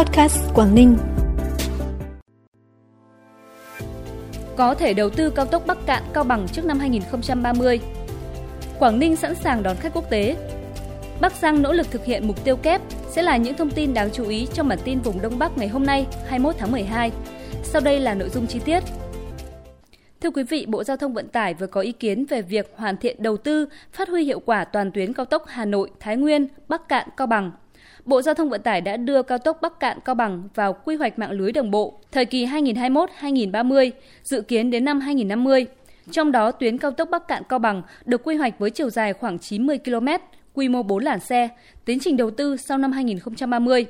Podcast Quảng Ninh. Có thể đầu tư cao tốc Bắc Cạn Cao Bằng trước năm 2030. Quảng Ninh sẵn sàng đón khách quốc tế. Bắc Giang nỗ lực thực hiện mục tiêu kép sẽ là những thông tin đáng chú ý trong bản tin vùng Đông Bắc ngày hôm nay, 21 tháng 12. Sau đây là nội dung chi tiết. Thưa quý vị, Bộ Giao thông Vận tải vừa có ý kiến về việc hoàn thiện đầu tư, phát huy hiệu quả toàn tuyến cao tốc Hà Nội, Thái Nguyên, Bắc Cạn, Cao Bằng. Bộ Giao thông Vận tải đã đưa cao tốc Bắc Cạn Cao Bằng vào quy hoạch mạng lưới đồng bộ thời kỳ 2021-2030, dự kiến đến năm 2050. Trong đó, tuyến cao tốc Bắc Cạn Cao Bằng được quy hoạch với chiều dài khoảng 90 km, quy mô 4 làn xe, tiến trình đầu tư sau năm 2030.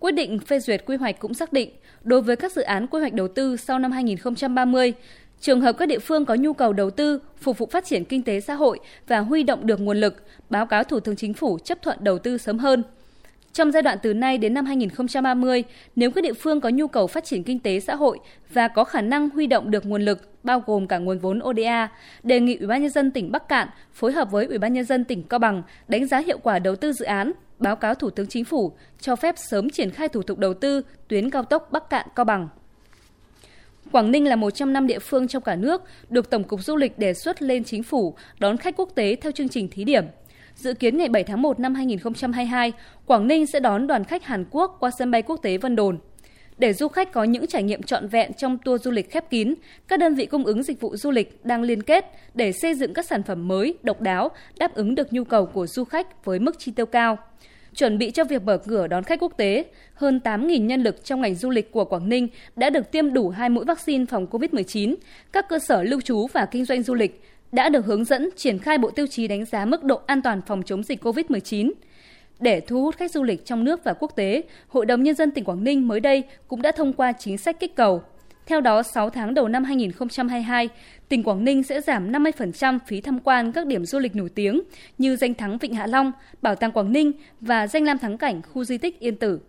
Quyết định phê duyệt quy hoạch cũng xác định, đối với các dự án quy hoạch đầu tư sau năm 2030, Trường hợp các địa phương có nhu cầu đầu tư, phục vụ phát triển kinh tế xã hội và huy động được nguồn lực, báo cáo Thủ tướng Chính phủ chấp thuận đầu tư sớm hơn. Trong giai đoạn từ nay đến năm 2030, nếu các địa phương có nhu cầu phát triển kinh tế xã hội và có khả năng huy động được nguồn lực bao gồm cả nguồn vốn ODA, đề nghị Ủy ban nhân dân tỉnh Bắc Cạn phối hợp với Ủy ban nhân dân tỉnh Cao Bằng đánh giá hiệu quả đầu tư dự án, báo cáo Thủ tướng Chính phủ cho phép sớm triển khai thủ tục đầu tư tuyến cao tốc Bắc Cạn Cao Bằng. Quảng Ninh là một trong năm địa phương trong cả nước được Tổng cục Du lịch đề xuất lên chính phủ đón khách quốc tế theo chương trình thí điểm. Dự kiến ngày 7 tháng 1 năm 2022, Quảng Ninh sẽ đón đoàn khách Hàn Quốc qua sân bay quốc tế Vân Đồn. Để du khách có những trải nghiệm trọn vẹn trong tour du lịch khép kín, các đơn vị cung ứng dịch vụ du lịch đang liên kết để xây dựng các sản phẩm mới, độc đáo, đáp ứng được nhu cầu của du khách với mức chi tiêu cao. Chuẩn bị cho việc mở cửa đón khách quốc tế, hơn 8.000 nhân lực trong ngành du lịch của Quảng Ninh đã được tiêm đủ hai mũi vaccine phòng COVID-19. Các cơ sở lưu trú và kinh doanh du lịch đã được hướng dẫn triển khai bộ tiêu chí đánh giá mức độ an toàn phòng chống dịch COVID-19. Để thu hút khách du lịch trong nước và quốc tế, Hội đồng Nhân dân tỉnh Quảng Ninh mới đây cũng đã thông qua chính sách kích cầu. Theo đó, 6 tháng đầu năm 2022, tỉnh Quảng Ninh sẽ giảm 50% phí tham quan các điểm du lịch nổi tiếng như danh thắng Vịnh Hạ Long, Bảo tàng Quảng Ninh và danh lam thắng cảnh khu di tích Yên Tử.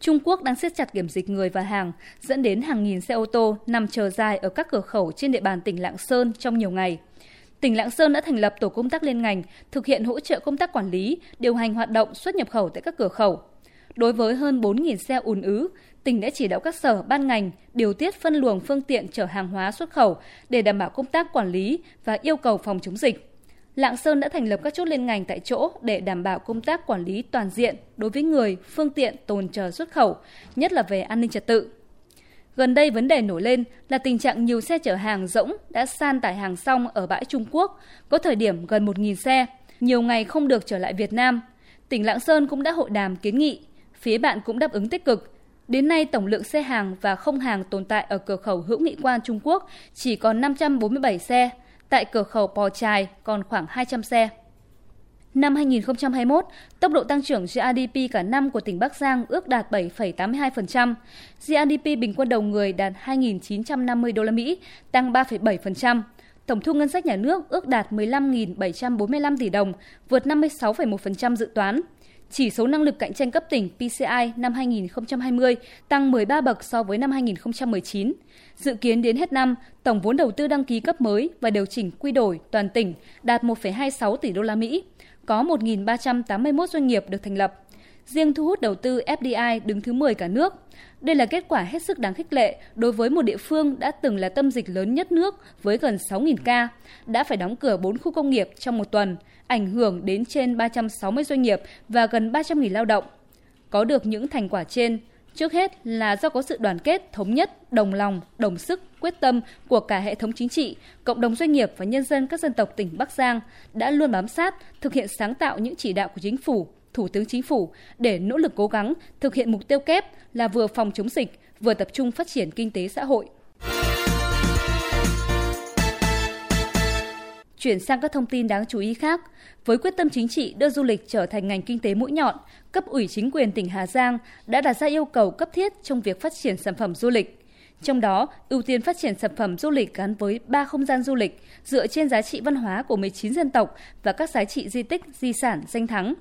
Trung Quốc đang siết chặt kiểm dịch người và hàng, dẫn đến hàng nghìn xe ô tô nằm chờ dài ở các cửa khẩu trên địa bàn tỉnh Lạng Sơn trong nhiều ngày tỉnh Lạng Sơn đã thành lập tổ công tác liên ngành thực hiện hỗ trợ công tác quản lý, điều hành hoạt động xuất nhập khẩu tại các cửa khẩu. Đối với hơn 4.000 xe ùn ứ, tỉnh đã chỉ đạo các sở ban ngành điều tiết phân luồng phương tiện chở hàng hóa xuất khẩu để đảm bảo công tác quản lý và yêu cầu phòng chống dịch. Lạng Sơn đã thành lập các chốt liên ngành tại chỗ để đảm bảo công tác quản lý toàn diện đối với người, phương tiện tồn chờ xuất khẩu, nhất là về an ninh trật tự. Gần đây vấn đề nổi lên là tình trạng nhiều xe chở hàng rỗng đã san tải hàng xong ở bãi Trung Quốc, có thời điểm gần 1.000 xe, nhiều ngày không được trở lại Việt Nam. Tỉnh Lạng Sơn cũng đã hội đàm kiến nghị, phía bạn cũng đáp ứng tích cực. Đến nay, tổng lượng xe hàng và không hàng tồn tại ở cửa khẩu hữu nghị quan Trung Quốc chỉ còn 547 xe, tại cửa khẩu Pò Trài còn khoảng 200 xe. Năm 2021, tốc độ tăng trưởng GDP cả năm của tỉnh Bắc Giang ước đạt 7,82%. GDP bình quân đầu người đạt 2.950 đô la Mỹ, tăng 3,7%. Tổng thu ngân sách nhà nước ước đạt 15.745 tỷ đồng, vượt 56,1% dự toán. Chỉ số năng lực cạnh tranh cấp tỉnh PCI năm 2020 tăng 13 bậc so với năm 2019. Dự kiến đến hết năm, tổng vốn đầu tư đăng ký cấp mới và điều chỉnh quy đổi toàn tỉnh đạt 1,26 tỷ đô la Mỹ có 1.381 doanh nghiệp được thành lập. Riêng thu hút đầu tư FDI đứng thứ 10 cả nước. Đây là kết quả hết sức đáng khích lệ đối với một địa phương đã từng là tâm dịch lớn nhất nước với gần 6.000 ca, đã phải đóng cửa 4 khu công nghiệp trong một tuần, ảnh hưởng đến trên 360 doanh nghiệp và gần 300.000 lao động. Có được những thành quả trên, Trước hết là do có sự đoàn kết, thống nhất, đồng lòng, đồng sức, quyết tâm của cả hệ thống chính trị, cộng đồng doanh nghiệp và nhân dân các dân tộc tỉnh Bắc Giang đã luôn bám sát, thực hiện sáng tạo những chỉ đạo của chính phủ, Thủ tướng Chính phủ để nỗ lực cố gắng thực hiện mục tiêu kép là vừa phòng chống dịch, vừa tập trung phát triển kinh tế xã hội. Chuyển sang các thông tin đáng chú ý khác, với quyết tâm chính trị đưa du lịch trở thành ngành kinh tế mũi nhọn, cấp ủy chính quyền tỉnh Hà Giang đã đặt ra yêu cầu cấp thiết trong việc phát triển sản phẩm du lịch. Trong đó, ưu tiên phát triển sản phẩm du lịch gắn với ba không gian du lịch dựa trên giá trị văn hóa của 19 dân tộc và các giá trị di tích, di sản, danh thắng.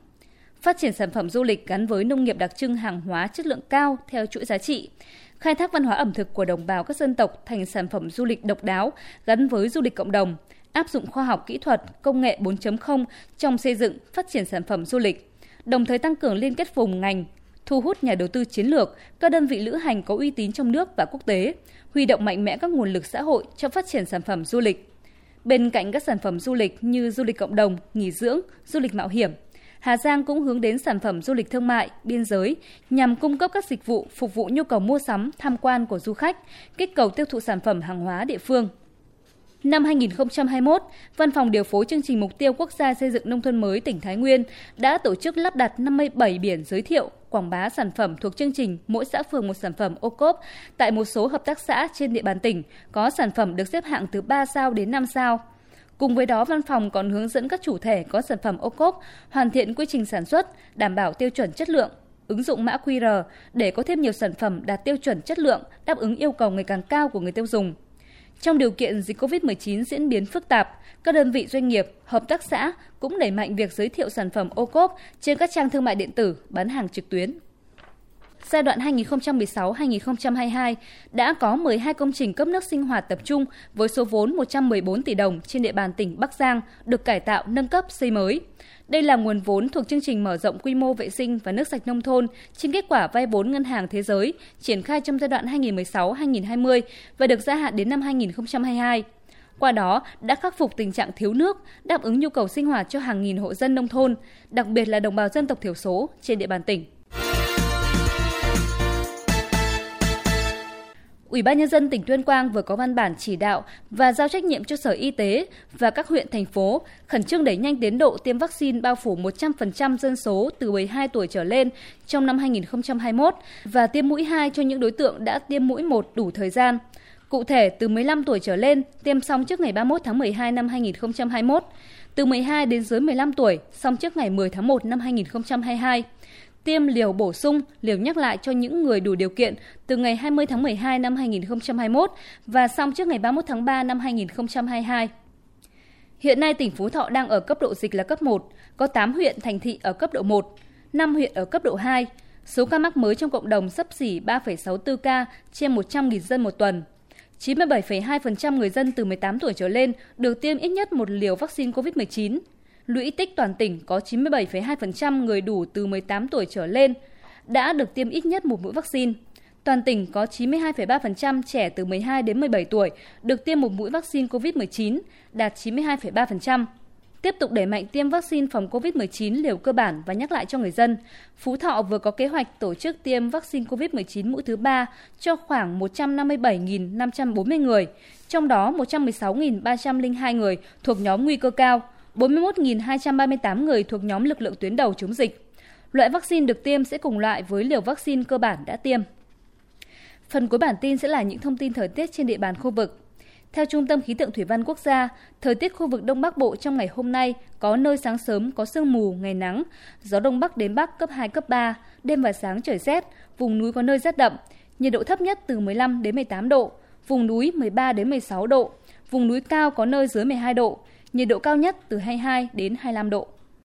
Phát triển sản phẩm du lịch gắn với nông nghiệp đặc trưng hàng hóa chất lượng cao theo chuỗi giá trị. Khai thác văn hóa ẩm thực của đồng bào các dân tộc thành sản phẩm du lịch độc đáo gắn với du lịch cộng đồng – áp dụng khoa học kỹ thuật, công nghệ 4.0 trong xây dựng, phát triển sản phẩm du lịch, đồng thời tăng cường liên kết vùng ngành, thu hút nhà đầu tư chiến lược, các đơn vị lữ hành có uy tín trong nước và quốc tế, huy động mạnh mẽ các nguồn lực xã hội cho phát triển sản phẩm du lịch. Bên cạnh các sản phẩm du lịch như du lịch cộng đồng, nghỉ dưỡng, du lịch mạo hiểm, Hà Giang cũng hướng đến sản phẩm du lịch thương mại, biên giới nhằm cung cấp các dịch vụ phục vụ nhu cầu mua sắm, tham quan của du khách, kích cầu tiêu thụ sản phẩm hàng hóa địa phương. Năm 2021, Văn phòng điều phối chương trình mục tiêu quốc gia xây dựng nông thôn mới tỉnh Thái Nguyên đã tổ chức lắp đặt 57 biển giới thiệu quảng bá sản phẩm thuộc chương trình mỗi xã phường một sản phẩm ô cốp tại một số hợp tác xã trên địa bàn tỉnh có sản phẩm được xếp hạng từ 3 sao đến 5 sao. Cùng với đó, văn phòng còn hướng dẫn các chủ thể có sản phẩm ô cốp hoàn thiện quy trình sản xuất, đảm bảo tiêu chuẩn chất lượng, ứng dụng mã QR để có thêm nhiều sản phẩm đạt tiêu chuẩn chất lượng, đáp ứng yêu cầu ngày càng cao của người tiêu dùng. Trong điều kiện dịch COVID-19 diễn biến phức tạp, các đơn vị doanh nghiệp, hợp tác xã cũng đẩy mạnh việc giới thiệu sản phẩm ô cốp trên các trang thương mại điện tử, bán hàng trực tuyến. Giai đoạn 2016-2022 đã có 12 công trình cấp nước sinh hoạt tập trung với số vốn 114 tỷ đồng trên địa bàn tỉnh Bắc Giang được cải tạo, nâng cấp, xây mới. Đây là nguồn vốn thuộc chương trình mở rộng quy mô vệ sinh và nước sạch nông thôn trên kết quả vay vốn Ngân hàng Thế giới triển khai trong giai đoạn 2016-2020 và được gia hạn đến năm 2022. Qua đó đã khắc phục tình trạng thiếu nước, đáp ứng nhu cầu sinh hoạt cho hàng nghìn hộ dân nông thôn, đặc biệt là đồng bào dân tộc thiểu số trên địa bàn tỉnh. Ủy ban nhân dân tỉnh Tuyên Quang vừa có văn bản chỉ đạo và giao trách nhiệm cho Sở Y tế và các huyện thành phố khẩn trương đẩy nhanh tiến độ tiêm vaccine bao phủ 100% dân số từ 12 tuổi trở lên trong năm 2021 và tiêm mũi 2 cho những đối tượng đã tiêm mũi 1 đủ thời gian. Cụ thể, từ 15 tuổi trở lên tiêm xong trước ngày 31 tháng 12 năm 2021, từ 12 đến dưới 15 tuổi xong trước ngày 10 tháng 1 năm 2022 tiêm liều bổ sung, liều nhắc lại cho những người đủ điều kiện từ ngày 20 tháng 12 năm 2021 và xong trước ngày 31 tháng 3 năm 2022. Hiện nay tỉnh Phú Thọ đang ở cấp độ dịch là cấp 1, có 8 huyện thành thị ở cấp độ 1, 5 huyện ở cấp độ 2. Số ca mắc mới trong cộng đồng sấp xỉ 3,64 ca trên 100.000 dân một tuần. 97,2% người dân từ 18 tuổi trở lên được tiêm ít nhất một liều vaccine COVID-19 lũy tích toàn tỉnh có 97,2% người đủ từ 18 tuổi trở lên đã được tiêm ít nhất một mũi vaccine. Toàn tỉnh có 92,3% trẻ từ 12 đến 17 tuổi được tiêm một mũi vaccine COVID-19, đạt 92,3%. Tiếp tục đẩy mạnh tiêm vaccine phòng COVID-19 liều cơ bản và nhắc lại cho người dân. Phú Thọ vừa có kế hoạch tổ chức tiêm vaccine COVID-19 mũi thứ 3 cho khoảng 157.540 người, trong đó 116.302 người thuộc nhóm nguy cơ cao, 41.238 người thuộc nhóm lực lượng tuyến đầu chống dịch. Loại vaccine được tiêm sẽ cùng loại với liều vaccine cơ bản đã tiêm. Phần cuối bản tin sẽ là những thông tin thời tiết trên địa bàn khu vực. Theo Trung tâm Khí tượng Thủy văn Quốc gia, thời tiết khu vực Đông Bắc Bộ trong ngày hôm nay có nơi sáng sớm có sương mù, ngày nắng, gió Đông Bắc đến Bắc cấp 2, cấp 3, đêm và sáng trời rét, vùng núi có nơi rét đậm, nhiệt độ thấp nhất từ 15 đến 18 độ, vùng núi 13 đến 16 độ, vùng núi cao có nơi dưới 12 độ, nhiệt độ cao nhất từ 22 đến 25 độ.